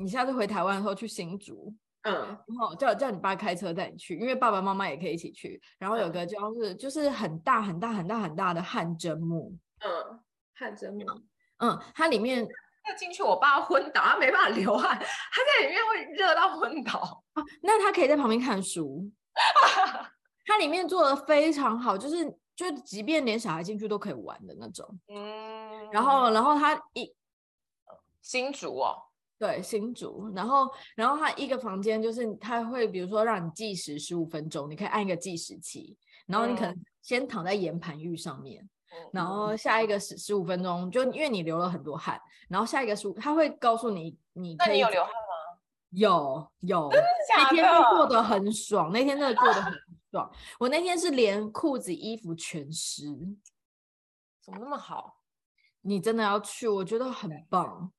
你下次回台湾的时候去新竹，嗯，然后叫叫你爸开车带你去，因为爸爸妈妈也可以一起去。然后有个就是就是很大很大很大很大的汗蒸木，嗯，汗蒸木，嗯，它里面要进去，我爸昏倒，他没办法流汗，他在里面会热到昏倒。啊，那他可以在旁边看书。它里面做的非常好，就是就即便连小孩进去都可以玩的那种。嗯，然后然后他一新竹哦，对新竹，然后然后它一个房间就是它会比如说让你计时十五分钟，你可以按一个计时器，然后你可能先躺在岩盘浴上面，嗯、然后下一个十十五分钟就因为你流了很多汗，然后下一个十五他会告诉你你可以，那你有流汗吗？有有，真的假的？那天过得很爽，那天真的过得很 爽。我那天是连裤子衣服全湿，怎么那么好？你真的要去，我觉得很棒。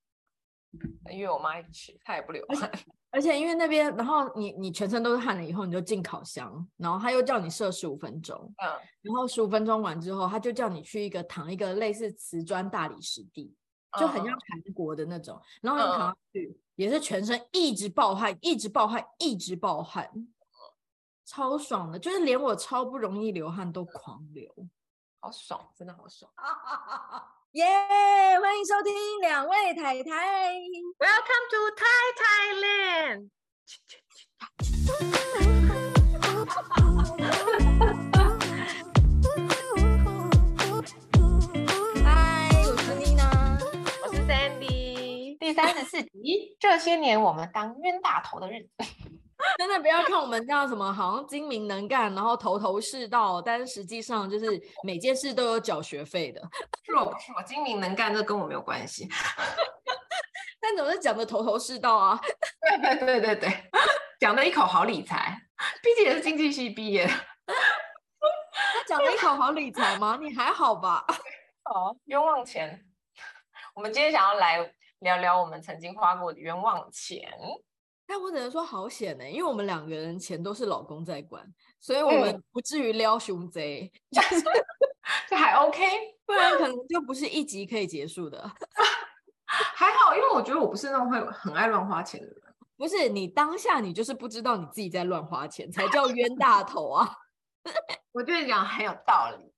因为我妈一起去，她也不流汗，而且，而且因为那边，然后你你全身都是汗了以后，你就进烤箱，然后他又叫你设十五分钟，嗯，然后十五分钟完之后，他就叫你去一个躺一个类似瓷砖大理石地，就很像韩国的那种，嗯、然后你躺上去。嗯也是全身一直暴汗，一直暴汗，一直暴汗，超爽的，就是连我超不容易流汗都狂流，好爽，真的好爽！耶！Yeah, 欢迎收听两位太太，Welcome to Thai Thailand。第三十四集，这些年我们当冤大头的日子，真的不要看我们这样什么，好像精明能干，然后头头是道，但是实际上就是每件事都有缴学费的。是我不是我精明能干，这跟我没有关系。但总是讲的头头是道啊。对对对对对，讲的一口好理财，毕竟也是经济系毕业。他讲的一口好理财吗？你还好吧？好，冤枉钱。我们今天想要来。聊聊我们曾经花过的冤枉钱，但我只能说好险呢、欸，因为我们两个人钱都是老公在管，所以我们不至于撩熊贼，嗯、就是这还 OK，不然可能就不是一集可以结束的。还好，因为我觉得我不是那种会很爱乱花钱的人。不是你当下你就是不知道你自己在乱花钱，才叫冤大头啊！我觉得讲很有道理。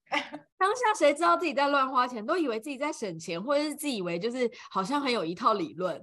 当下谁知道自己在乱花钱，都以为自己在省钱，或者是自以为就是好像很有一套理论，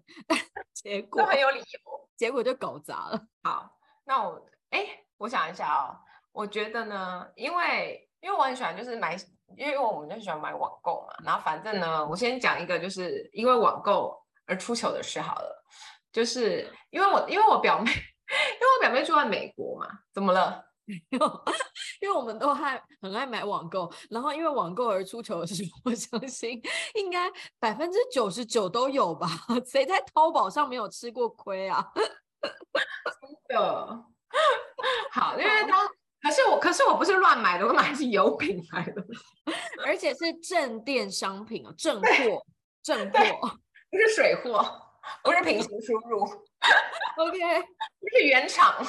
结果很有理由，结果就搞砸了。好，那我哎，我想一下哦，我觉得呢，因为因为我很喜欢就是买，因为我们就喜欢买网购嘛。然后反正呢，我先讲一个，就是因为网购而出糗的事好了。就是因为我因为我表妹，因为我表妹住在美国嘛，怎么了？因为我们都还很爱买网购，然后因为网购而出糗的事，我相信应该百分之九十九都有吧？谁在淘宝上没有吃过亏啊？真的好，因为当可是我可是我不是乱买的，我买的是有品牌的，而且是正店商品哦，正货正货，不是水货，不是平行输入，OK，不是原厂。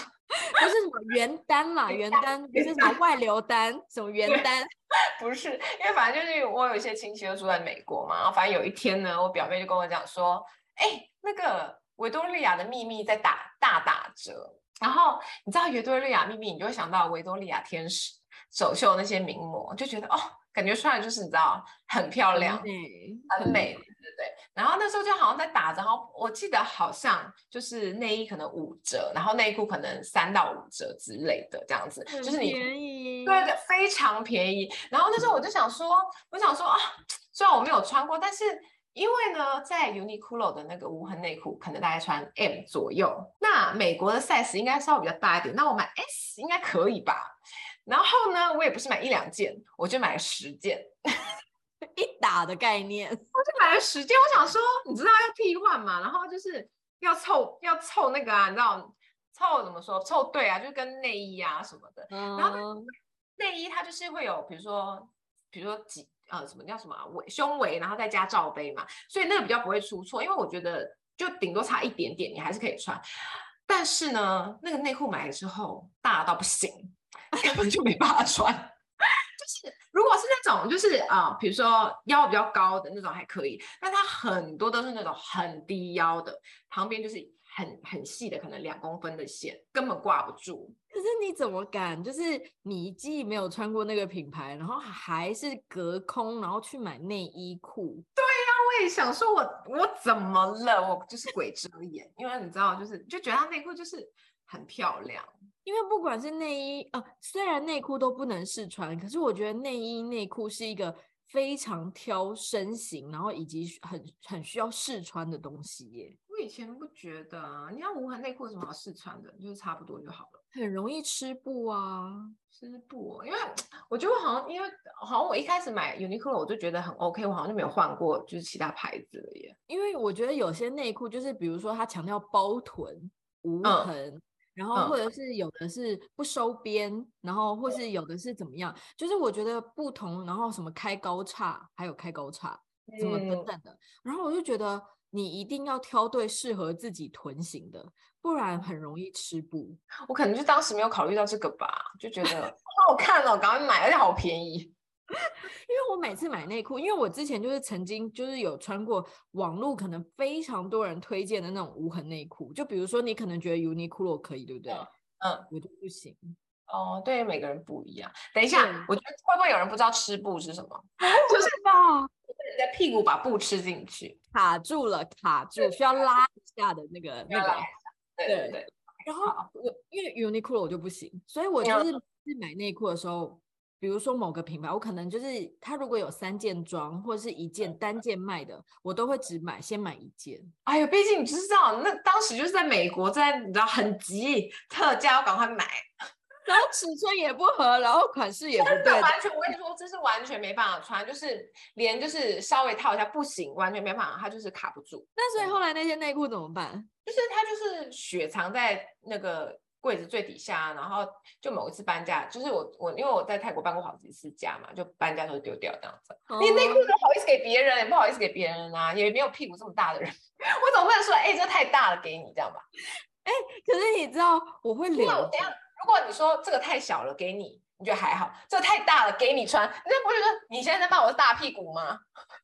不是什么原单嘛，原单不是什么外流单，什么原单？不是，因为反正就是我有一些亲戚都住在美国嘛，然后反正有一天呢，我表妹就跟我讲说，哎、欸，那个维多利亚的秘密在打大打折，然后你知道维多利亚秘密，你就会想到维多利亚天使走秀那些名模，就觉得哦。感觉出来就是你知道很漂亮，很美，很美，对对对。然后那时候就好像在打折，然后我记得好像就是内衣可能五折，然后内裤可能三到五折之类的这样子，就是你便宜，对对，非常便宜。然后那时候我就想说，我想说啊，虽然我没有穿过，但是因为呢，在 Uniqlo 的那个无痕内裤可能大概穿 M 左右，那美国的 size 应该稍微比较大一点，那我买 S 应该可以吧？然后呢，我也不是买一两件，我就买了十件，一打的概念，我 就买了十件。我想说，你知道要替换嘛？然后就是要凑要凑那个啊，你知道凑怎么说？凑对啊，就跟内衣啊什么的。嗯、然后内衣它就是会有，比如说比如说几呃什么叫什么围胸围，然后再加罩杯嘛，所以那个比较不会出错。因为我觉得就顶多差一点点，你还是可以穿。但是呢，那个内裤买了之后大到不行。根本就没办法穿，就是如果是那种就是啊、呃，比如说腰比较高的那种还可以，但它很多都是那种很低腰的，旁边就是很很细的，可能两公分的线，根本挂不住。可是你怎么敢？就是你既没有穿过那个品牌，然后还是隔空，然后去买内衣裤。对呀、啊，我也想说我，我我怎么了？我就是鬼遮眼，因为你知道，就是就觉得它内裤就是很漂亮。因为不管是内衣啊，虽然内裤都不能试穿，可是我觉得内衣内裤是一个非常挑身形，然后以及很很需要试穿的东西耶。我以前不觉得啊，你看无痕内裤有什么好试穿的？就是差不多就好了。很容易吃布啊，吃布、哦。因为 我觉得好像，因为好像我一开始买 Uniqlo 我就觉得很 OK，我好像就没有换过就是其他牌子了耶。因为我觉得有些内裤就是，比如说它强调包臀无痕。嗯然后或者是有的是不收边，嗯、然后或是有的是怎么样，就是我觉得不同，然后什么开高叉，还有开高叉，什么等等的，嗯、然后我就觉得你一定要挑对适合自己臀型的，不然很容易吃布。我可能就当时没有考虑到这个吧，就觉得好好看哦，赶快买，而且好便宜。因为我每次买内裤，因为我之前就是曾经就是有穿过网络可能非常多人推荐的那种无痕内裤，就比如说你可能觉得 Uniqlo 可以，对不对？嗯，我就不行。哦，对，每个人不一样。等一下，我觉得会不会有人不知道吃布是什么？就是吧，你的屁股把布吃进去，卡住了，卡住，需要拉一下的那个那个。对对对。然后我因为 Uniqlo 我就不行，所以我就是是买内裤的时候。比如说某个品牌，我可能就是它如果有三件装或者是一件单件卖的，我都会只买先买一件。哎呀，毕竟你知道，那当时就是在美国，在你知道很急特价，要赶快买，然后尺寸也不合，然后款式也不对，完全我跟你说，这是完全没办法穿，就是连就是稍微套一下不行，完全没办法，它就是卡不住。那所以后来那些内裤怎么办？就是它就是雪藏在那个。柜子最底下，然后就某一次搬家，就是我我因为我在泰国搬过好几次家嘛，就搬家都丢掉这样子。哦、你内裤都好意思给别人，也不好意思给别人啊，也没有屁股这么大的人，我总不能说，哎、欸，这太大了，给你这样吧？哎、欸，可是你知道我会留。如果你说这个太小了，给你，你觉得还好？这太大了，给你穿，你这不觉得你现在在骂我是大屁股吗？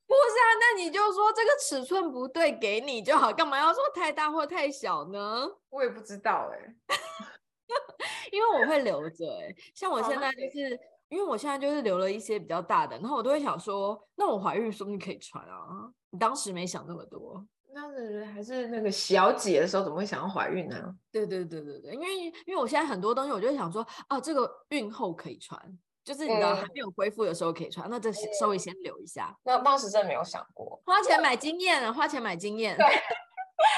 不是啊，那你就说这个尺寸不对，给你就好，干嘛要说太大或太小呢？我也不知道哎、欸。因为我会留着哎、欸，像我现在就是，哦、因为我现在就是留了一些比较大的，然后我都会想说，那我怀孕说不定可以穿啊。你当时没想那么多，当时还是那个小姐的时候，怎么会想要怀孕呢？对对对对对，因为因为我现在很多东西，我就想说，啊，这个孕后可以穿，就是你知道还没有恢复的时候可以穿，嗯、那这稍微先留一下。那当时真的没有想过，花钱买经验啊，花钱买经验。对。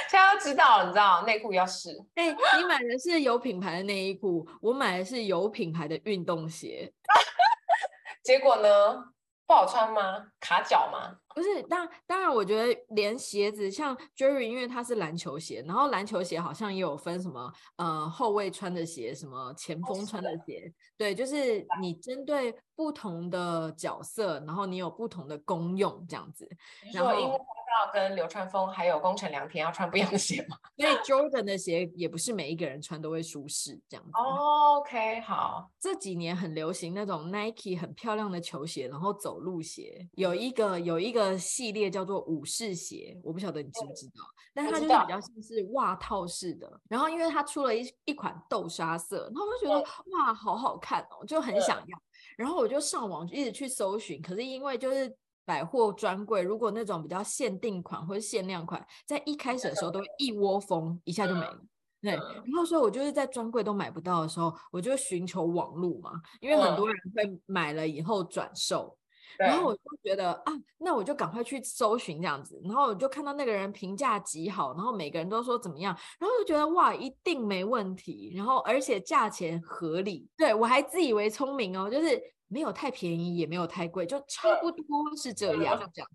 现在都知道了，你知道内裤要试。哎、欸，你买的是有品牌的内衣裤，我买的是有品牌的运动鞋。结果呢？不好穿吗？卡脚吗？不是，当当然，我觉得连鞋子，像 Jerry，因为它是篮球鞋，然后篮球鞋好像也有分什么，呃，后卫穿的鞋，什么前锋穿的鞋。对，就是你针对不同的角色，然后你有不同的功用，这样子。然后。要跟流川枫还有宫城良田要穿不一样的鞋吗？所以 Jordan 的鞋也不是每一个人穿都会舒适这样子。Oh, OK，好。这几年很流行那种 Nike 很漂亮的球鞋，然后走路鞋，有一个有一个系列叫做武士鞋，我不晓得你知不知道？嗯、但是它就是比较像是袜套式的。然后因为它出了一一款豆沙色，然后我就觉得、嗯、哇，好好看哦，就很想要。嗯、然后我就上网一直去搜寻，可是因为就是。百货专柜，如果那种比较限定款或者限量款，在一开始的时候都会 一窝蜂，一下就没了。对，然后所以我就是在专柜都买不到的时候，我就寻求网路嘛，因为很多人会买了以后转售，然后我就觉得啊，那我就赶快去搜寻这样子，然后我就看到那个人评价极好，然后每个人都说怎么样，然后就觉得哇，一定没问题，然后而且价钱合理，对，我还自以为聪明哦，就是。没有太便宜，也没有太贵，就差不多是这样这样。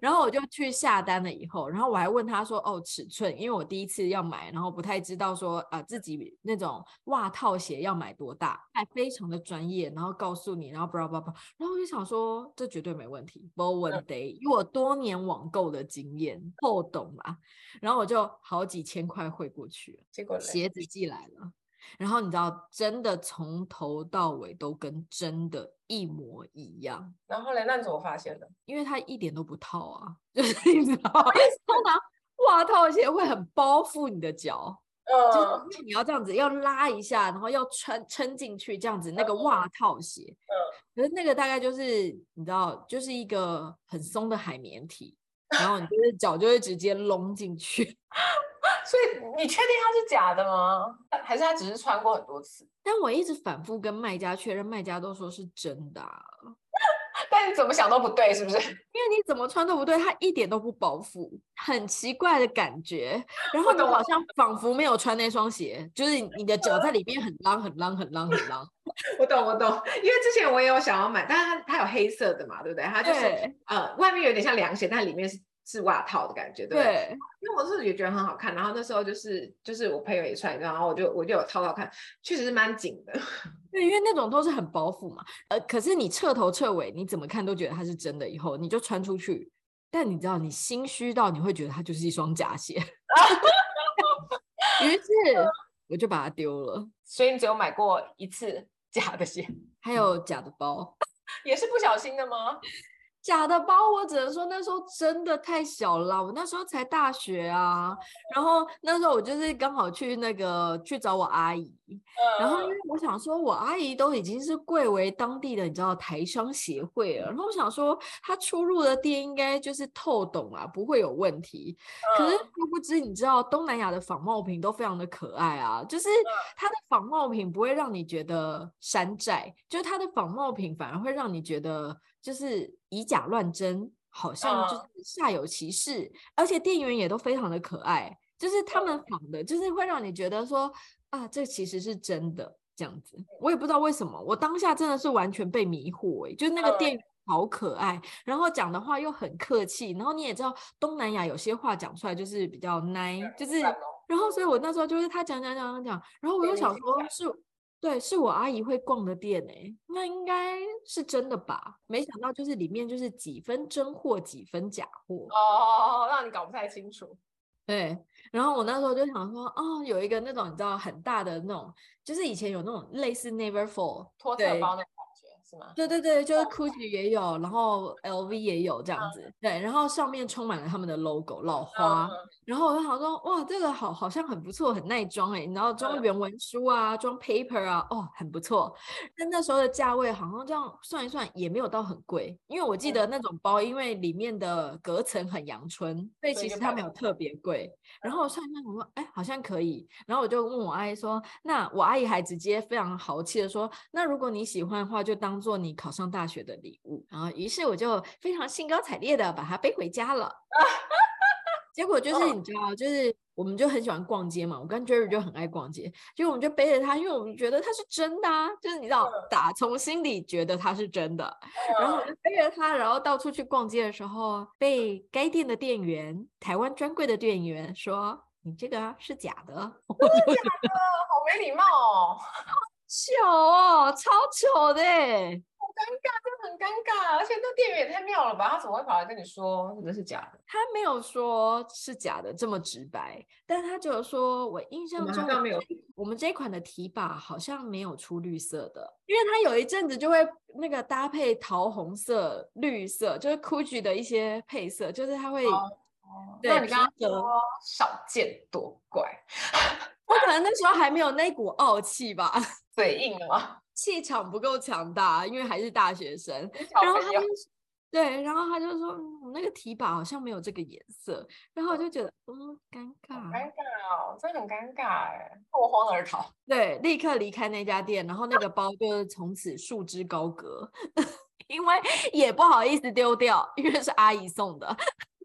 然后我就去下单了，以后，然后我还问他说：“哦，尺寸，因为我第一次要买，然后不太知道说啊、呃、自己那种袜套鞋要买多大，还非常的专业，然后告诉你，然后 blah blah blah，然后我就想说这绝对没问题，no one day，以我多年网购的经验，透懂啦。然后我就好几千块汇过去，结果鞋子寄来了。”然后你知道，真的从头到尾都跟真的一模一样。然后嘞，那你怎么发现的？因为它一点都不套啊，就是你知道，通常袜套鞋会很包覆你的脚。嗯，就是你要这样子，要拉一下，然后要穿撑进去，这样子那个袜套鞋。嗯，可是那个大概就是你知道，就是一个很松的海绵体，然后你就是脚就会直接拢进去。所以你确定它是假的吗？还是它只是穿过很多次？但我一直反复跟卖家确认，卖家都说是真的啊。但你怎么想都不对，是不是？因为你怎么穿都不对，它一点都不包覆，很奇怪的感觉。然后你好像仿佛没有穿那双鞋，就是你的脚在里面很浪、很浪、很浪、很浪。我懂，我懂。因为之前我也有想要买，但是它它有黑色的嘛，对不对？它就是呃，外面有点像凉鞋，但里面是。是袜套的感觉，对，对，因为我自己也觉得很好看，然后那时候就是就是我朋友也穿，然后我就我就有套套看，确实是蛮紧的。对，因为那种都是很包覆嘛，呃，可是你彻头彻尾你怎么看都觉得它是真的，以后你就穿出去，但你知道你心虚到你会觉得它就是一双假鞋，于是我就把它丢了。所以你只有买过一次假的鞋，还有假的包，也是不小心的吗？假的包，我只能说那时候真的太小了，我那时候才大学啊。然后那时候我就是刚好去那个去找我阿姨，然后因为我想说我阿姨都已经是贵为当地的你知道台商协会了，然后我想说她出入的店应该就是透懂啊，不会有问题。可是殊不知你知道东南亚的仿冒品都非常的可爱啊，就是它的仿冒品不会让你觉得山寨，就是它的仿冒品反而会让你觉得。就是以假乱真，好像就是煞有其事，uh, 而且店员也都非常的可爱，就是他们仿的，就是会让你觉得说啊，这其实是真的这样子。我也不知道为什么，我当下真的是完全被迷惑哎，就是那个店员好可爱，然后讲的话又很客气，然后你也知道东南亚有些话讲出来就是比较 nice，就是，然后所以我那时候就是他讲讲讲讲讲，然后我又想说是。对，是我阿姨会逛的店哎，那应该是真的吧？没想到就是里面就是几分真货，几分假货哦，让你搞不太清楚。对，然后我那时候就想说，哦，有一个那种你知道很大的那种，就是以前有那种类似 Neverfull 托特包那种。是吗？对对对，就是 Gucci 也有，然后 LV 也有这样子，嗯、对，然后上面充满了他们的 logo 老花，嗯、然后我就想说，哇，这个好好像很不错，很耐装哎，然后装原文书啊，装 paper 啊，哦，很不错。但那时候的价位好像这样算一算也没有到很贵，因为我记得那种包，因为里面的隔层很阳春，所以其实它没有特别贵。然后我算一算，我说，哎，好像可以。然后我就问我阿姨说，那我阿姨还直接非常豪气的说，那如果你喜欢的话，就当。做你考上大学的礼物，然后于是我就非常兴高采烈的把它背回家了。结果就是你知道，就是我们就很喜欢逛街嘛，我跟 Jerry 就很爱逛街，结果我们就背着它，因为我们觉得它是真的啊，就是你知道，打从心里觉得它是真的。然后我就背着它，然后到处去逛街的时候，被该店的店员，台湾专柜的店员说：“你这个是假的。”真的假的？好没礼貌哦。糗哦，超糗的，好尴尬，真的很尴尬。而且那店员也太妙了吧？他怎么会跑来跟你说那是假的？他没有说是假的这么直白，但他就说，我印象中没有。我们这一款的提把好像没有出绿色的，因为他有一阵子就会那个搭配桃红色、绿色，就是 Gucci 的一些配色，就是他会。哦，对，那你刚刚说少见多怪。我可能那时候还没有那股傲气吧。嘴硬了吗？气场不够强大，因为还是大学生。然后他就对，然后他就说：“我那个提把好像没有这个颜色。”然后我就觉得，嗯，尴尬，尴尬哦，真的很尴尬哎，落荒而逃。对，立刻离开那家店，然后那个包就是从此束之高阁，因为也不好意思丢掉，因为是阿姨送的。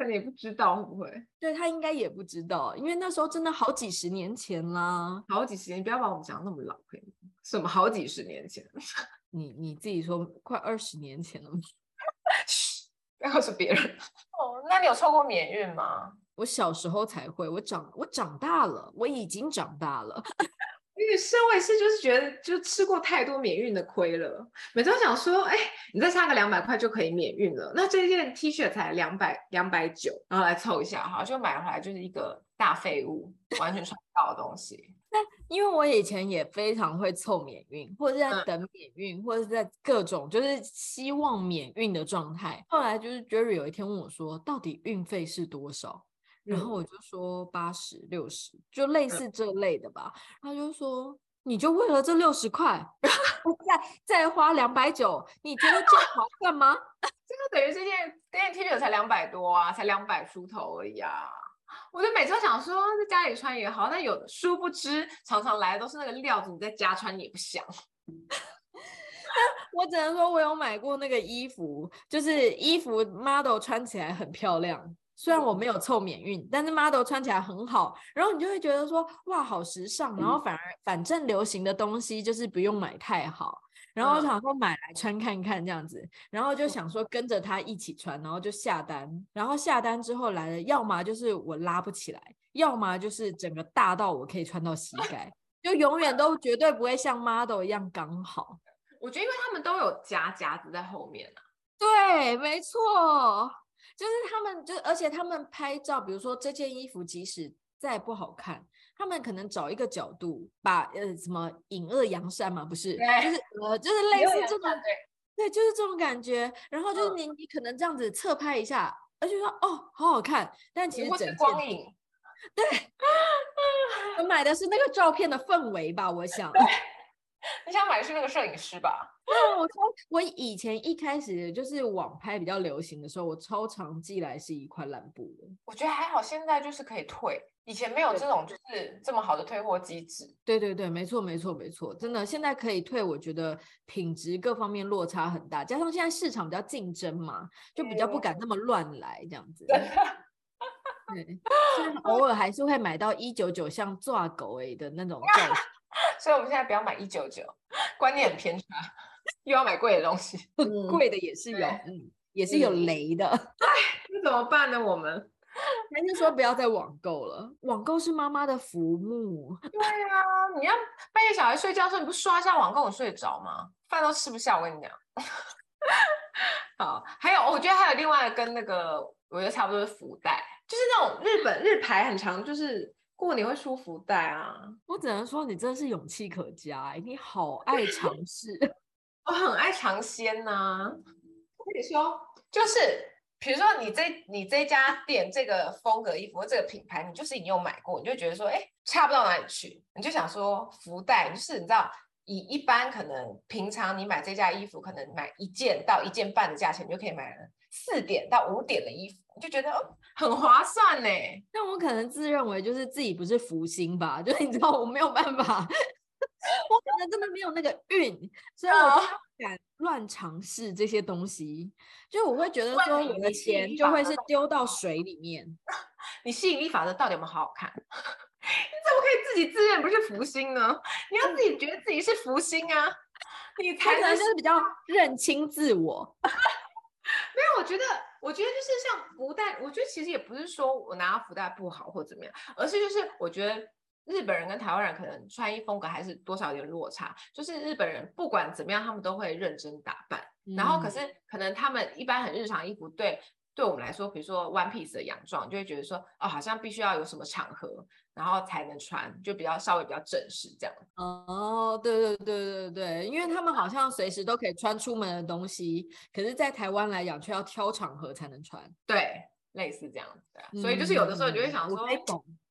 他也不知道会不会？对，他应该也不知道，因为那时候真的好几十年前啦，好几十年，你不要把我们讲那么老，可以吗？什么好几十年前？你你自己说，快二十年前了吗？嘘，不要告诉别人。哦，那你有抽过免运吗？我小时候才会，我长我长大了，我已经长大了。因为身为是就是觉得就吃过太多免运的亏了，每次都想说，哎，你再差个两百块就可以免运了。那这件 T 恤才两百两百九，然后来凑一下哈，就买回来就是一个大废物，完全穿不到的东西。那因为我以前也非常会凑免运，或者是在等免运，嗯、或者是在各种就是希望免运的状态。后来就是 Jerry 有一天问我说，到底运费是多少？然后我就说八十六十，就类似这类的吧。他就说，你就为了这六十块，再再花两百九，你觉得这划算吗？这个等于这件这件 T 恤才两百多啊，才两百出头而已啊。我就每次都想说在家里穿也好，但有殊不知常常来的都是那个料子，你在家穿也不香。我只能说，我有买过那个衣服，就是衣服 model 穿起来很漂亮。虽然我没有凑免运，但是 model 穿起来很好，然后你就会觉得说，哇，好时尚。然后反而反正流行的东西就是不用买太好。然后我想说买来穿看看这样子，然后就想说跟着他一起穿，然后就下单。然后下单之后来了，要么就是我拉不起来，要么就是整个大到我可以穿到膝 盖，就永远都绝对不会像 model 一样刚好。我觉得因为他们都有夹夹子在后面啊。对，没错。就是他们，就而且他们拍照，比如说这件衣服即使再不好看，他们可能找一个角度把呃什么隐恶扬善嘛，不是，就是呃就是类似这种，对，就是这种感觉。然后就是你、嗯、你可能这样子侧拍一下，而且说哦好好看，但其实整件光影，对，我买的是那个照片的氛围吧，我想。你想买的是那个摄影师吧？对，我超我以前一开始就是网拍比较流行的时候，我超常寄来是一块蓝布的。我觉得还好，现在就是可以退，以前没有这种就是这么好的退货机制。对对对，没错没错没错，真的现在可以退，我觉得品质各方面落差很大，加上现在市场比较竞争嘛，就比较不敢那么乱来这样子。对，虽然偶尔还是会买到一九九像抓狗诶的那种 造型。所以我们现在不要买一九九，观念很偏差，又要买贵的东西，贵、嗯、的也是有，嗯，也是有雷的。哎，那怎么办呢？我们 还是说不要再网购了，网购是妈妈的福木。对啊，你要半夜小孩睡觉的时候，你不刷一下网购，你睡得着吗？饭都吃不下，我跟你讲。好，还有，我觉得还有另外跟那个，我觉得差不多是福袋，就是那种日本日牌很长，就是。过年会出福袋啊！我只能说你真的是勇气可嘉，欸，你好爱尝试，我很爱尝鲜呐。我跟你说，就是比如说你这你这家店这个风格衣服这个品牌，你就是已经有买过，你就觉得说，哎，差不到哪里去，你就想说福袋，就是你知道，以一般可能平常你买这家衣服，可能买一件到一件半的价钱，你就可以买了四点到五点的衣服，你就觉得哦。很划算呢，但我可能自认为就是自己不是福星吧，就是你知道我没有办法，我可能真的没有那个运，所以我就不敢乱尝试这些东西，就我会觉得说我的钱就会是丢到水里面。你吸引力法则到底有没有好好看？你怎么可以自己自认不是福星呢？你要自己觉得自己是福星啊，你才能就是比较认清自我。没有，我觉得，我觉得就是像福袋，我觉得其实也不是说我拿福袋不好或怎么样，而是就是我觉得日本人跟台湾人可能穿衣风格还是多少有点落差。就是日本人不管怎么样，他们都会认真打扮，嗯、然后可是可能他们一般很日常衣服对。对我们来说，比如说 one piece 的洋装，就会觉得说，哦，好像必须要有什么场合，然后才能穿，就比较稍微比较正式这样。哦，对对对对对，因为他们好像随时都可以穿出门的东西，可是，在台湾来讲，却要挑场合才能穿。对，类似这样子的。嗯、所以就是有的时候你就会想说，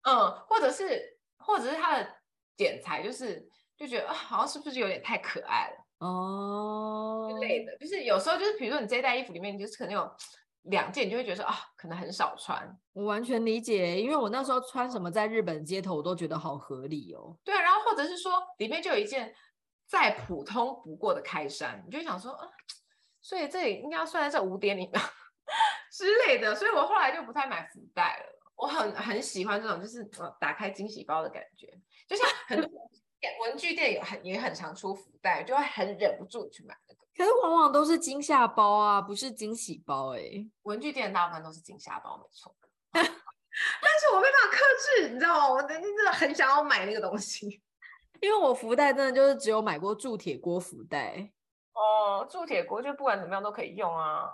嗯，或者是或者是它的剪裁，就是就觉得啊，好像是不是有点太可爱了？哦，之类的，就是有时候就是比如说你这一袋衣服里面，就是可能有。两件你就会觉得说啊，可能很少穿。我完全理解，因为我那时候穿什么在日本街头，我都觉得好合理哦。对，然后或者是说里面就有一件再普通不过的开衫，你就想说啊，所以这里应该要算在这五点里面 之类的。所以我后来就不太买福袋了。我很很喜欢这种，就是打开惊喜包的感觉，就像很多文具店有很也很常出福袋，就会很忍不住去买那个。可是往往都是惊吓包啊，不是惊喜包哎、欸。文具店大部分都是惊吓包，没错。但是我没办法克制，你知道吗？我真的很想要买那个东西，因为我福袋真的就是只有买过铸铁锅福袋。哦，铸铁锅就不管怎么样都可以用啊。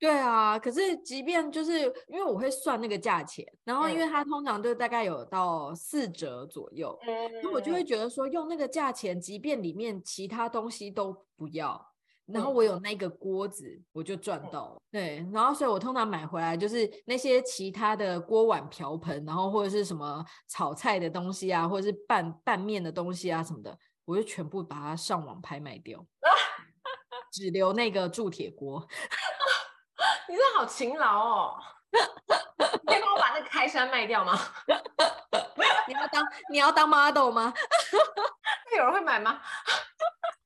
对啊，可是即便就是因为我会算那个价钱，然后因为它通常就大概有到四折左右，那、嗯、我就会觉得说用那个价钱，即便里面其他东西都不要。然后我有那个锅子，我就赚到了。对，然后所以我通常买回来就是那些其他的锅碗瓢盆，然后或者是什么炒菜的东西啊，或者是拌拌面的东西啊什么的，我就全部把它上网拍卖掉，只留那个铸铁锅。你真的好勤劳哦！你可以帮我把那个开山卖掉吗？你要当你要当 model 吗？那有人会买吗？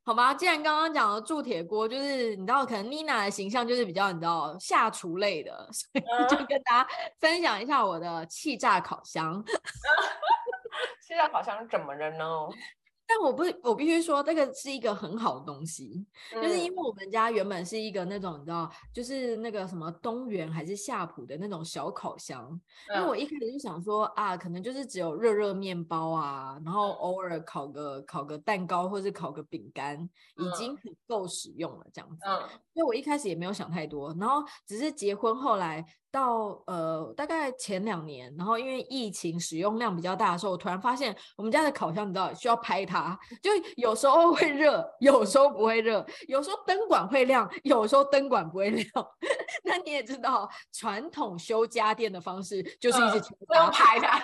好吧，既然刚刚讲了铸铁锅，就是你知道，可能 Nina 的形象就是比较你知道下厨类的，所以就跟大家分享一下我的气炸烤箱。气炸烤箱怎么了呢？但我不，我必须说，这个是一个很好的东西，嗯、就是因为我们家原本是一个那种你知道，就是那个什么东元还是夏普的那种小烤箱。嗯、因为我一开始就想说啊，可能就是只有热热面包啊，然后偶尔烤个烤个蛋糕或是烤个饼干，已经很够使用了这样子。嗯、所以我一开始也没有想太多，然后只是结婚后来。到呃大概前两年，然后因为疫情使用量比较大的时候，我突然发现我们家的烤箱，你知道需要拍它，就有时候会热，有时候不会热，有时候灯管会亮，有时候灯管不会亮。那你也知道，传统修家电的方式就是一直要拍它。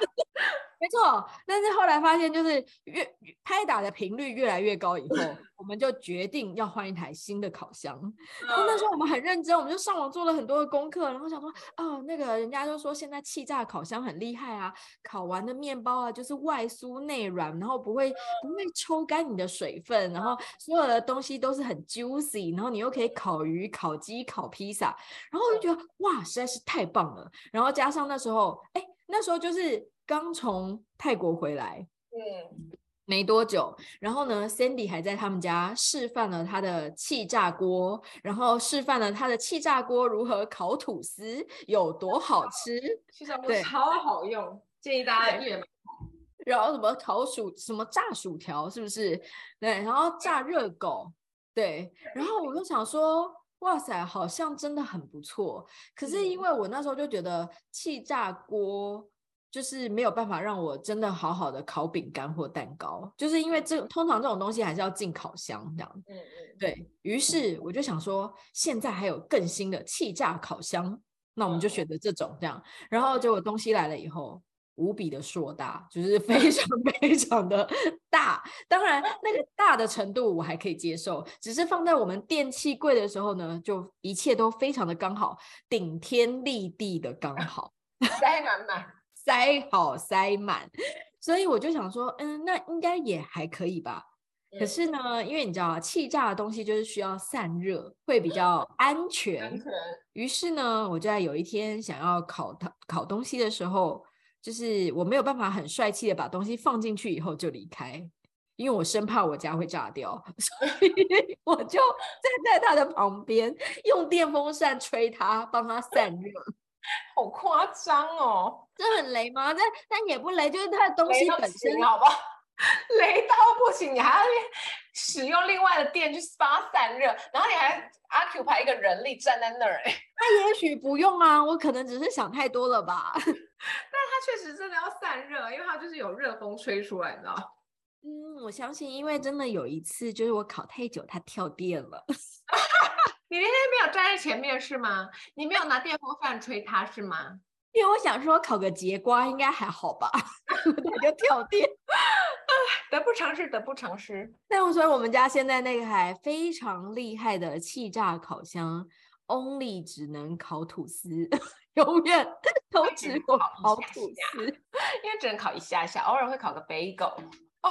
没错，但是后来发现，就是越拍打的频率越来越高以后，我们就决定要换一台新的烤箱。然后那时候我们很认真，我们就上网做了很多的功课，然后想说，哦，那个人家就说现在气炸烤箱很厉害啊，烤完的面包啊就是外酥内软，然后不会不会抽干你的水分，然后所有的东西都是很 juicy，然后你又可以烤鱼、烤鸡、烤披萨，然后我就觉得哇，实在是太棒了。然后加上那时候，哎，那时候就是。刚从泰国回来，嗯，没多久，然后呢，Sandy 还在他们家示范了他的气炸锅，然后示范了他的气炸锅如何烤吐司有多好吃，气炸锅超好用，建议大家也买。然后什么烤薯，什么炸薯条，是不是？对，然后炸热狗，对，然后我就想说，哇塞，好像真的很不错。可是因为我那时候就觉得气炸锅。就是没有办法让我真的好好的烤饼干或蛋糕，就是因为这通常这种东西还是要进烤箱这样。嗯嗯，对，于是我就想说，现在还有更新的气炸烤箱，那我们就选择这种这样。然后结果东西来了以后，无比的硕大，就是非 常非常的大。当然那个大的程度我还可以接受，只是放在我们电器柜的时候呢，就一切都非常的刚好，顶天立地的刚好，塞满满。塞好塞满，所以我就想说，嗯，那应该也还可以吧。嗯、可是呢，因为你知道，气炸的东西就是需要散热，会比较 安全。安全。于是呢，我就在有一天想要烤它烤东西的时候，就是我没有办法很帅气的把东西放进去以后就离开，因为我生怕我家会炸掉，所以我就站在它的旁边，用电风扇吹它，帮它散热。好夸张哦！这很雷吗？但但也不雷，就是它的东西本身，好不好？雷到不行，你还要使用另外的电去发散热，然后你还 occupy 一个人力站在那儿。那也许不用啊，我可能只是想太多了吧。但它确实真的要散热，因为它就是有热风吹出来，你知道？嗯，我相信，因为真的有一次，就是我烤太久，它跳电了。你那天没有站在前面是吗？你没有拿电风扇吹它是吗？因为我想说烤个节瓜应该还好吧，它就跳电，得不偿失，得不偿失。但我说我们家现在那个还非常厉害的气炸烤箱，only 只能烤吐司，永远都只烤烤吐司，因为只能烤一下下，偶尔会烤个 bagel。哦，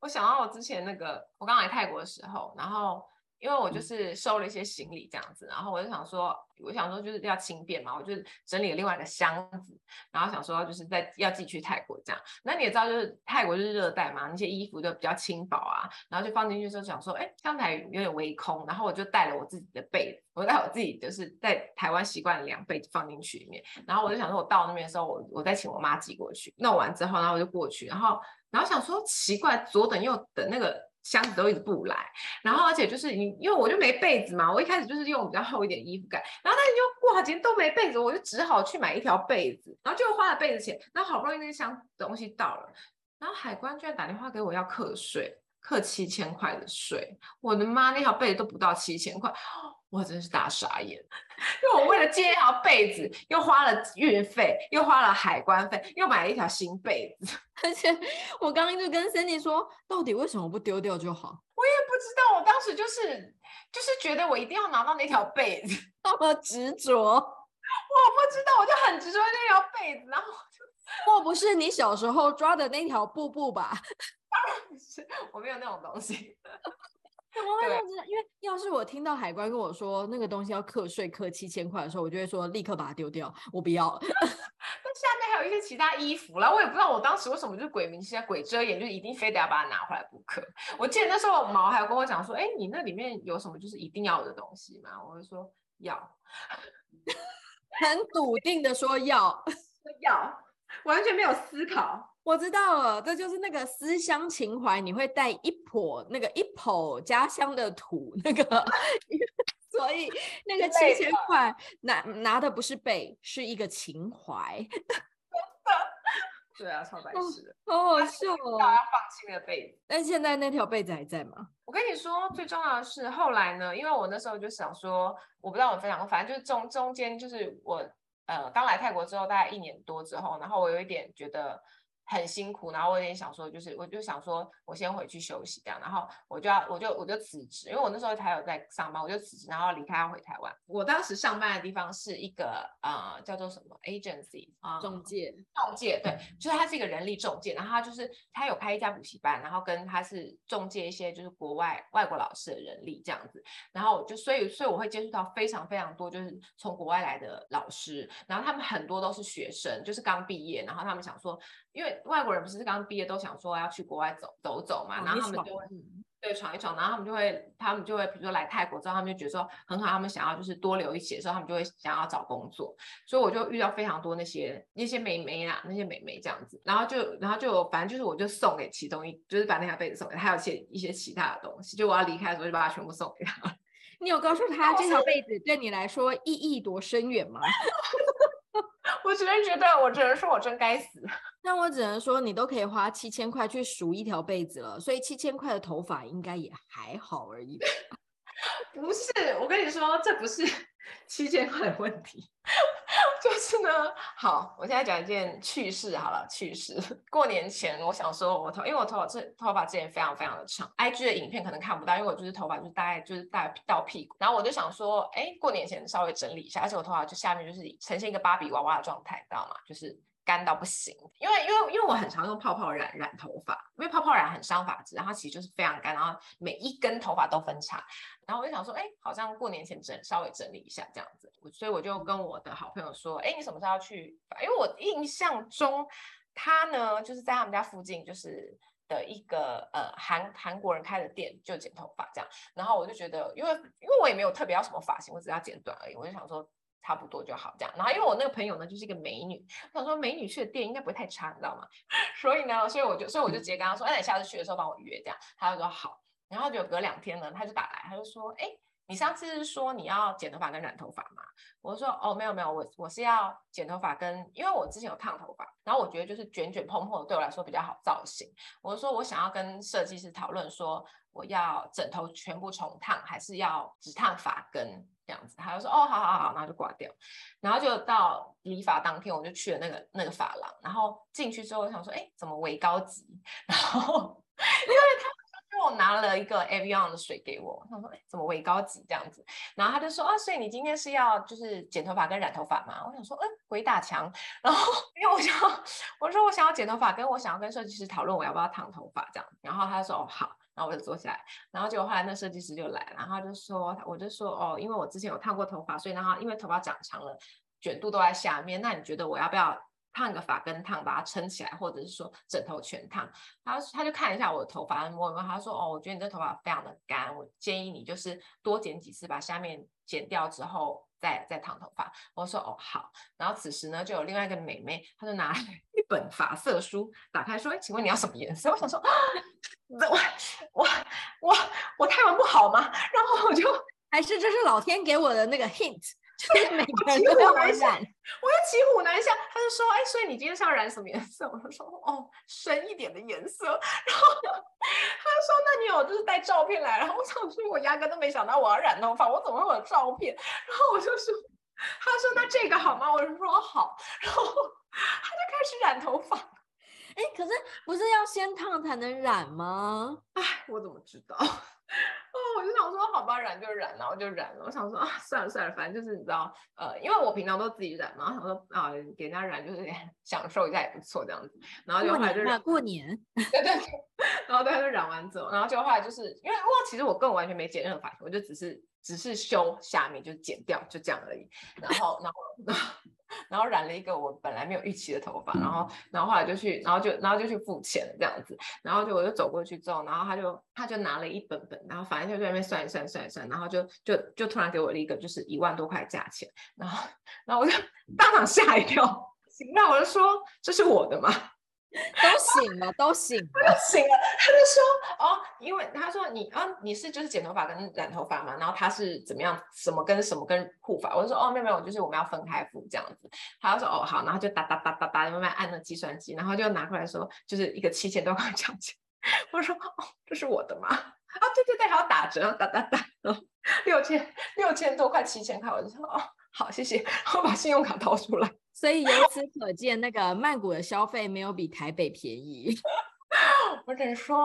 我想到我之前那个，我刚来泰国的时候，然后。因为我就是收了一些行李这样子，然后我就想说，我想说就是要轻便嘛，我就整理了另外一个箱子，然后想说就是在要寄去泰国这样。那你也知道，就是泰国就是热带嘛，那些衣服就比较轻薄啊，然后就放进去之后想说，哎，刚才有点微空，然后我就带了我自己的被子，我带我自己就是在台湾习惯的凉被子放进去里面，然后我就想说，我到那边的时候，我我再请我妈寄过去。弄完之后，然后我就过去，然后然后想说奇怪，左等右等那个。箱子都一直不来，然后而且就是你，因为我就没被子嘛，我一开始就是用比较厚一点衣服盖，然后但是就挂几天都没被子，我就只好去买一条被子，然后就花了被子钱，然后好不容易那个箱东西到了，然后海关居然打电话给我要课税，课七千块的税，我的妈，那条被子都不到七千块，我真是大傻眼。因为我为了借一条被子，又花了运费，又花了海关费，又买了一条新被子。而且我刚刚就跟 Cindy 说，到底为什么不丢掉就好？我也不知道，我当时就是就是觉得我一定要拿到那条被子，那么执着。我不知道，我就很执着那条被子，然后莫不是你小时候抓的那条布布吧？我没有那种东西。怎么会这样子？因为要是我听到海关跟我说那个东西要课税课七千块的时候，我就会说立刻把它丢掉，我不要。那下面还有一些其他衣服啦，我也不知道我当时为什么就是鬼迷心窍、鬼遮眼，就一定非得要把它拿回来不可。我记得那时候毛还有跟我讲说：“哎，你那里面有什么就是一定要的东西吗？”我就说要，很笃定的说要，要，完全没有思考。我知道了，这就是那个思乡情怀，你会带一捧那个一捧家乡的土，那个，所以那个七千块拿拿的不是被，是一个情怀。真的，对啊，超白痴的，好好笑哦。大家放弃那个被子，但现在那条被子还在吗？我跟你说，最重要的是后来呢，因为我那时候就想说，我不知道我分享过，反正就是中中间就是我呃刚来泰国之后，大概一年多之后，然后我有一点觉得。很辛苦，然后我有点想说，就是我就想说，我先回去休息这样，然后我就要，我就我就辞职，因为我那时候还有在上班，我就辞职，然后离开要回台湾。我当时上班的地方是一个呃叫做什么 agency 啊，中介，中介，对，就是他是一个人力中介，然后他就是他有开一家补习班，然后跟他是中介一些就是国外外国老师的人力这样子，然后就所以所以我会接触到非常非常多就是从国外来的老师，然后他们很多都是学生，就是刚毕业，然后他们想说。因为外国人不是刚毕业都想说要去国外走走走嘛，然后他们就会对闯一闯，然后他们就会他们就会比如说来泰国之后，他们就觉得说很好，他们想要就是多留一些的时候，他们就会想要找工作，所以我就遇到非常多那些那些美眉啊，那些美眉这样子，然后就然后就反正就是我就送给其中一，就是把那条被子送给他，还有些一些其他的东西，就我要离开的时候就把它全部送给他。你有告诉他这条被子对你来说意义多深远吗？我只能觉得，我只能说我真该死。那我只能说，你都可以花七千块去赎一条被子了，所以七千块的头发应该也还好而已。不是，我跟你说，这不是 七千块的问题。就是呢，好，我现在讲一件趣事好了，趣事。过年前，我想说我头，因为我头发这头发之前非常非常的长，IG 的影片可能看不到，因为我就是头发就是大概就是大概到屁股，然后我就想说，哎，过年前稍微整理一下，而且我头发就下面就是呈现一个芭比娃娃的状态，知道吗？就是。干到不行，因为因为因为我很常用泡泡染染头发，因为泡泡染很伤发质，然后其实就是非常干，然后每一根头发都分叉，然后我就想说，哎，好像过年前整稍微整理一下这样子，所以我就跟我的好朋友说，哎，你什么时候要去？因为我印象中他呢就是在他们家附近就是的一个呃韩韩国人开的店，就剪头发这样，然后我就觉得，因为因为我也没有特别要什么发型，我只要剪短而已，我就想说。差不多就好，这样。然后因为我那个朋友呢，就是一个美女，我想说美女去的店应该不会太差，你知道吗？所以呢，所以我就，所以我就直接跟她说，哎，你下次去的时候帮我约这样。她就说好。然后就隔两天呢，他就打来，他就说，哎，你上次是说你要剪头发跟染头发吗？我说，哦，没有没有，我我是要剪头发跟，因为我之前有烫头发，然后我觉得就是卷卷蓬蓬的对我来说比较好造型。我说我想要跟设计师讨论说，我要整头全部重烫，还是要只烫发根？这样子，他就说哦，好好好，然后就挂掉，然后就到理发当天，我就去了那个那个发廊，然后进去之后，我想说，哎，怎么微高级？然后 因为他我拿了一个 Avion 的水给我，他说，哎，怎么微高级这样子？然后他就说，啊，所以你今天是要就是剪头发跟染头发吗？我想说，嗯，鬼打墙。然后因为我想，我说我想要剪头发，跟我想要跟设计师讨论我要不要烫头发这样，然后他就说，哦，好。然后我就坐下来，然后结果后来那设计师就来了，然后他就说，我就说哦，因为我之前有烫过头发，所以然后因为头发长长了，卷度都在下面，那你觉得我要不要烫个发根烫，把它撑起来，或者是说整头全烫？他他就看一下我的头发，摸一摸，他说哦，我觉得你这头发非常的干，我建议你就是多剪几次，把下面剪掉之后再再烫头发。我说哦好，然后此时呢就有另外一个美眉，她就拿一本发色书打开说，哎，请问你要什么颜色？我想说。啊我我我我泰文不好吗？然后我就还是这是老天给我的那个 hint，就是每个人都要染。我就骑虎难下，他就说：“哎，所以你今天是要染什么颜色？” 我就说：“哦，深一点的颜色。”然后他说：“那你有就是带照片来？”然后我想说，我压根都没想到我要染头发，我怎么会有照片？然后我就说：“他说那这个好吗？”我就说好，然后他就开始染头发。哎，可是不是要先烫才能染吗？哎，我怎么知道？哦，我想说，好吧，染就染，然后就染了。我想说啊，算了算了，反正就是你知道，呃，因为我平常都自己染嘛，然后想说啊，给人家染就是享受一下也不错这样子。然后就后来就染过年，对对对，然后对，就染完之后，然后就后来就是因为哇，其实我根本完全没剪任何发型，我就只是只是修下面就剪掉，就这样而已。然后然后。然后染了一个我本来没有预期的头发，然后，然后后来就去，然后就，然后就去付钱这样子，然后就我就走过去之后，然后他就，他就拿了一本本，然后反正就在那边算一算，算一算，然后就，就，就突然给我了一个就是一万多块价钱，然后，然后我就 当场吓一跳，行，那我就说这是我的吗？都醒了，都醒了，都醒了。他就说哦，因为他说你啊，你是就是剪头发跟染头发嘛，然后他是怎么样，什么跟什么跟护发。我就说哦，没有没有，就是我们要分开付这样子。他就说哦好，然后就哒哒哒哒哒，慢慢按那计算机，然后就拿过来说，就是一个七千多块奖金。我说哦，这是我的吗？啊对对对，还要打折，哒哒哒，六千六千多块七千块，我就说哦好谢谢，我把信用卡掏出来。所以由此可见，那个曼谷的消费没有比台北便宜。我只能说，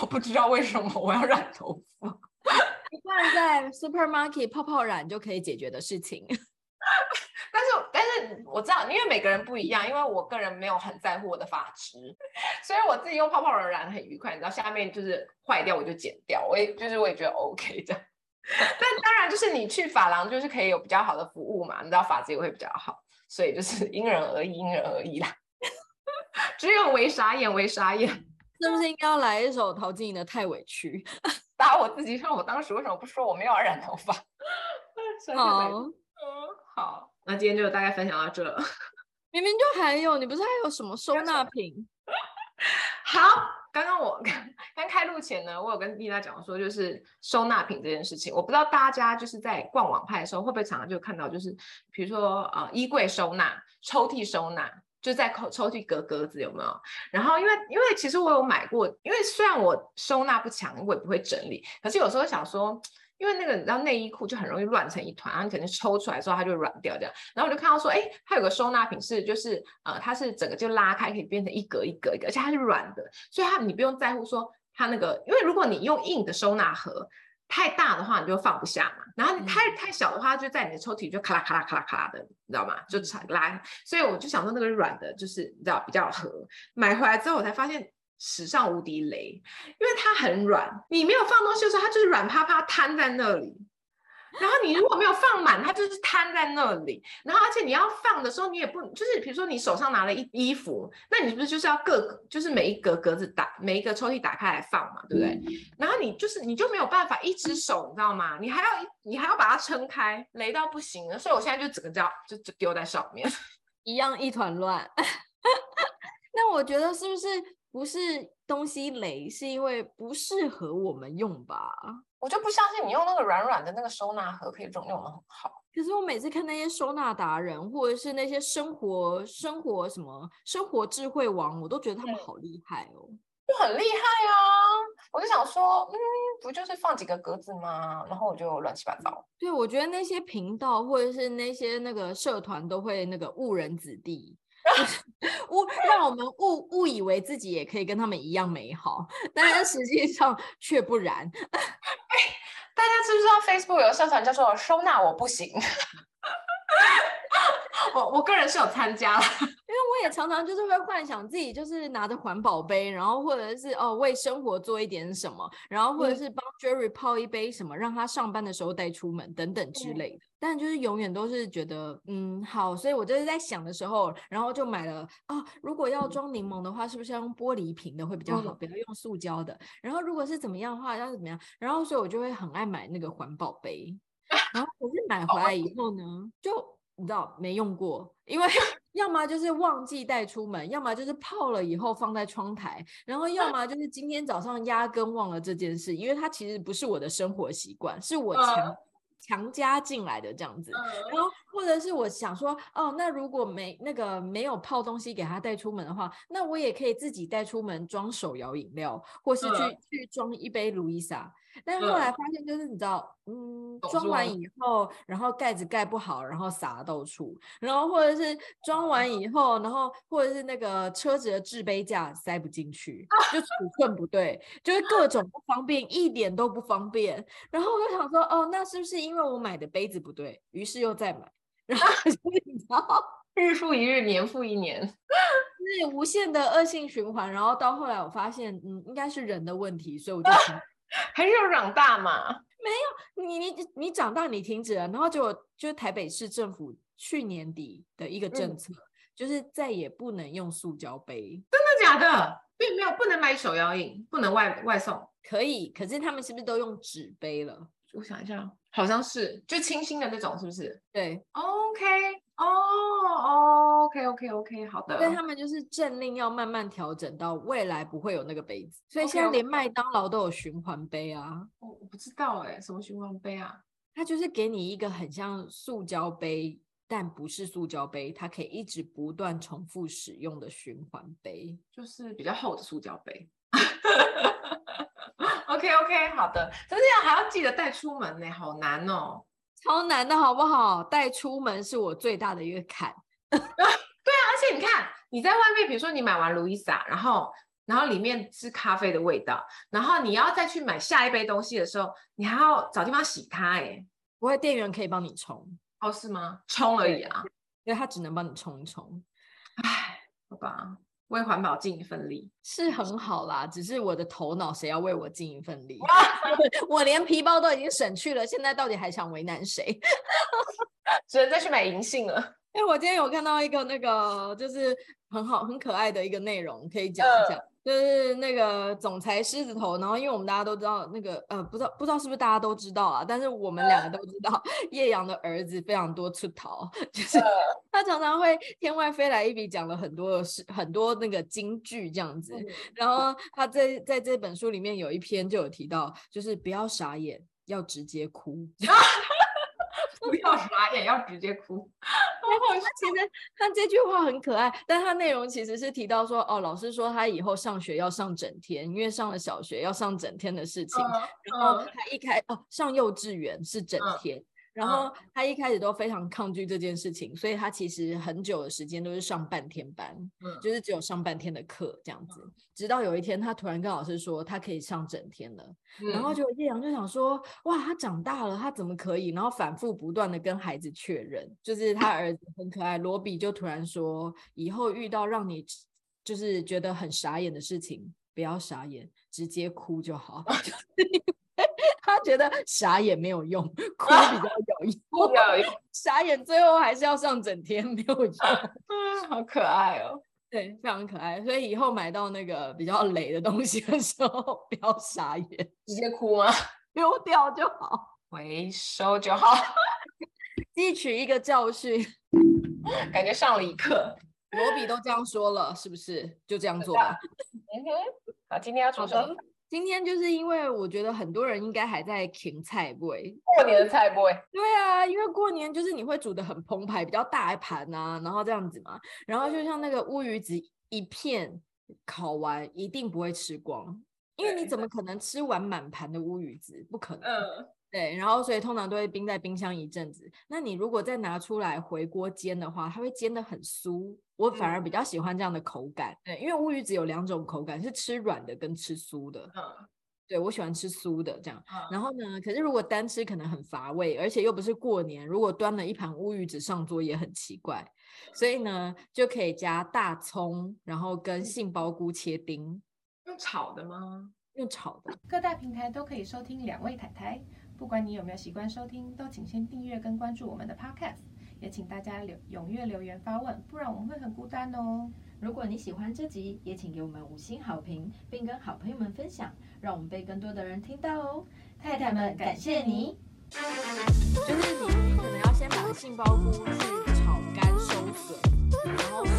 我不知道为什么我要染头发。一般在 supermarket 泡泡染就可以解决的事情。但是，但是我知道，因为每个人不一样。因为我个人没有很在乎我的发质，所以我自己用泡泡染染很愉快。你知道，下面就是坏掉我就剪掉，我也就是我也觉得 OK 的。但当然，就是你去发廊就是可以有比较好的服务嘛，你知道发质也会比较好。所以就是因人而异，因人而异啦。只有为傻眼，为傻眼，是不是应该要来一首陶晶莹的《太委屈》？打我自己，说我当时为什么不说我没有要染头发？好，嗯，好，那今天就大概分享到这。明明就还有，你不是还有什么收纳品？好。刚刚我刚开录前呢，我有跟丽娜讲说，就是收纳品这件事情，我不知道大家就是在逛网拍的时候会不会常常就看到，就是比如说呃衣柜收纳、抽屉收纳，就在抽抽屉隔格子有没有？然后因为因为其实我有买过，因为虽然我收纳不强，我也不会整理，可是有时候想说。因为那个，你知道内衣裤就很容易乱成一团，然后你可能抽出来之后它就软掉这样。然后我就看到说，哎，它有个收纳品是，就是呃，它是整个就拉开可以变成一格一格一格，而且它是软的，所以它你不用在乎说它那个，因为如果你用硬的收纳盒太大的话，你就放不下嘛。然后你太太小的话，就在你的抽屉就咔啦咔啦咔啦咔啦的，你知道吗？就拉。所以我就想说那个软的，就是你知道比较合。买回来之后我才发现。史上无敌雷，因为它很软，你没有放东西的时候，它就是软趴趴瘫在那里。然后你如果没有放满，它就是瘫在那里。然后而且你要放的时候，你也不就是，比如说你手上拿了一衣服，那你是不是就是要各就是每一格格子打每一个抽屉打开来放嘛，对不对？然后你就是你就没有办法一只手，你知道吗？你还要你还要把它撑开，雷到不行了。所以我现在就整个这样就就丢在上面，一样一团乱。那我觉得是不是？不是东西雷，是因为不适合我们用吧？我就不相信你用那个软软的那个收纳盒可以用用的很好。可是我每次看那些收纳达人，或者是那些生活生活什么生活智慧王，我都觉得他们好厉害哦，就很厉害啊！我就想说，嗯，不就是放几个格子吗？然后我就乱七八糟。对，我觉得那些频道或者是那些那个社团都会那个误人子弟。误让我们误误以为自己也可以跟他们一样美好，但是实际上却不然。哎，大家知不知道 Facebook 有个社团叫做“收纳我不行”？我我个人是有参加，因为我也常常就是会幻想自己就是拿着环保杯，然后或者是哦为生活做一点什么，然后或者是帮 Jerry 泡一杯什么，让他上班的时候带出门等等之类的。嗯、但就是永远都是觉得嗯好，所以我就是在想的时候，然后就买了啊、哦，如果要装柠檬的话，是不是要用玻璃瓶的会比较好，不要用塑胶的？然后如果是怎么样的话，要怎么样？然后所以我就会很爱买那个环保杯，然后可是买回来以后呢，就。你知道没用过，因为 要么就是忘记带出门，要么就是泡了以后放在窗台，然后要么就是今天早上压根忘了这件事，因为它其实不是我的生活习惯，是我强强加进来的这样子。然后或者是我想说，哦，那如果没那个没有泡东西给他带出门的话，那我也可以自己带出门装手摇饮料，或是去去装一杯路易莎。但是后来发现，就是你知道，嗯，装完以后，然后盖子盖不好，然后洒到处，然后或者是装完以后，然后或者是那个车子的置杯架塞不进去，就尺寸不对，就是各种不方便，一点都不方便。然后我就想说，哦，那是不是因为我买的杯子不对？于是又再买，然后 你知道，日复一日，年复一年，是无限的恶性循环。然后到后来，我发现，嗯，应该是人的问题，所以我就。还是要长大嘛？没有，你你你长大，你停止了，然后就就是台北市政府去年底的一个政策，嗯、就是再也不能用塑胶杯。真的假的？并没有，不能买手摇饮，不能外外送，可以。可是他们是不是都用纸杯了？我想一下，好像是，就清新的那种，是不是？对，OK。哦哦，OK OK OK，好的。所以他们就是政令要慢慢调整到未来不会有那个杯子，所以现在连麦当劳都有循环杯啊。哦，我不知道哎，什么循环杯啊？它就是给你一个很像塑胶杯，但不是塑胶杯，它可以一直不断重复使用的循环杯，就是比较厚的塑胶杯。OK OK，好的。这样还要记得带出门呢，好难哦。超难的好不好？带出门是我最大的一个坎。对啊，而且你看，你在外面，比如说你买完路易莎，然后然后里面是咖啡的味道，然后你要再去买下一杯东西的时候，你还要找地方洗它。哎，不会，店员可以帮你冲。哦，是吗？冲而已啊，因为他只能帮你冲一冲。唉，好吧。为环保尽一份力是很好啦，只是我的头脑谁要为我尽一份力？我连皮包都已经省去了，现在到底还想为难谁？只能再去买银杏了。因为我今天有看到一个那个，就是很好很可爱的一个内容，可以讲一下。呃就是那个总裁狮子头，然后因为我们大家都知道那个呃，不知道不知道是不是大家都知道啊，但是我们两个都知道叶阳的儿子非常多出逃，就是 他常常会天外飞来一笔，讲了很多的事，很多那个金句这样子。然后他在在这本书里面有一篇就有提到，就是不要傻眼，要直接哭。不要傻眼，要直接哭。他其实他这句话很可爱，但他内容其实是提到说，哦，老师说他以后上学要上整天，因为上了小学要上整天的事情。Uh, uh, 然后他一开哦，上幼稚园是整天。Uh. 然后他一开始都非常抗拒这件事情，所以他其实很久的时间都是上半天班，嗯，就是只有上半天的课这样子。直到有一天，他突然跟老师说他可以上整天了，嗯，然后就叶阳就想说，哇，他长大了，他怎么可以？然后反复不断的跟孩子确认，就是他儿子很可爱。罗比就突然说，以后遇到让你就是觉得很傻眼的事情，不要傻眼，直接哭就好。他觉得傻眼没有用，哭比较有用。哭比较有用，傻眼最后还是要上整天，没有用。嗯，好可爱哦。对，非常可爱。所以以后买到那个比较雷的东西的时候，不要傻眼，直接哭吗？丢掉就好，回收就好，汲取一个教训。感觉上了一课。罗比都这样说了，是不是？就这样做吧。嗯哼。好，今天要做什么？今天就是因为我觉得很多人应该还在芹菜味，过年的菜味。对啊，因为过年就是你会煮的很澎湃，比较大一盘啊，然后这样子嘛。然后就像那个乌鱼子一片烤完一定不会吃光，因为你怎么可能吃完满盘的乌鱼子？不可能。嗯。对，然后所以通常都会冰在冰箱一阵子。那你如果再拿出来回锅煎的话，它会煎的很酥。我反而比较喜欢这样的口感。嗯、对，因为乌鱼子有两种口感，是吃软的跟吃酥的。嗯，对，我喜欢吃酥的这样。嗯、然后呢，可是如果单吃可能很乏味，而且又不是过年，如果端了一盘乌鱼子上桌也很奇怪。所以呢，就可以加大葱，然后跟杏鲍菇切丁。用炒的吗？用炒的。各大平台都可以收听两位泰台。不管你有没有习惯收听，都请先订阅跟关注我们的 Podcast，也请大家留踊跃留言发问，不然我们会很孤单哦。如果你喜欢这集，也请给我们五星好评，并跟好朋友们分享，让我们被更多的人听到哦。太太们，感谢你。就是你，你可能要先把杏鲍菇去炒干收水，然后收。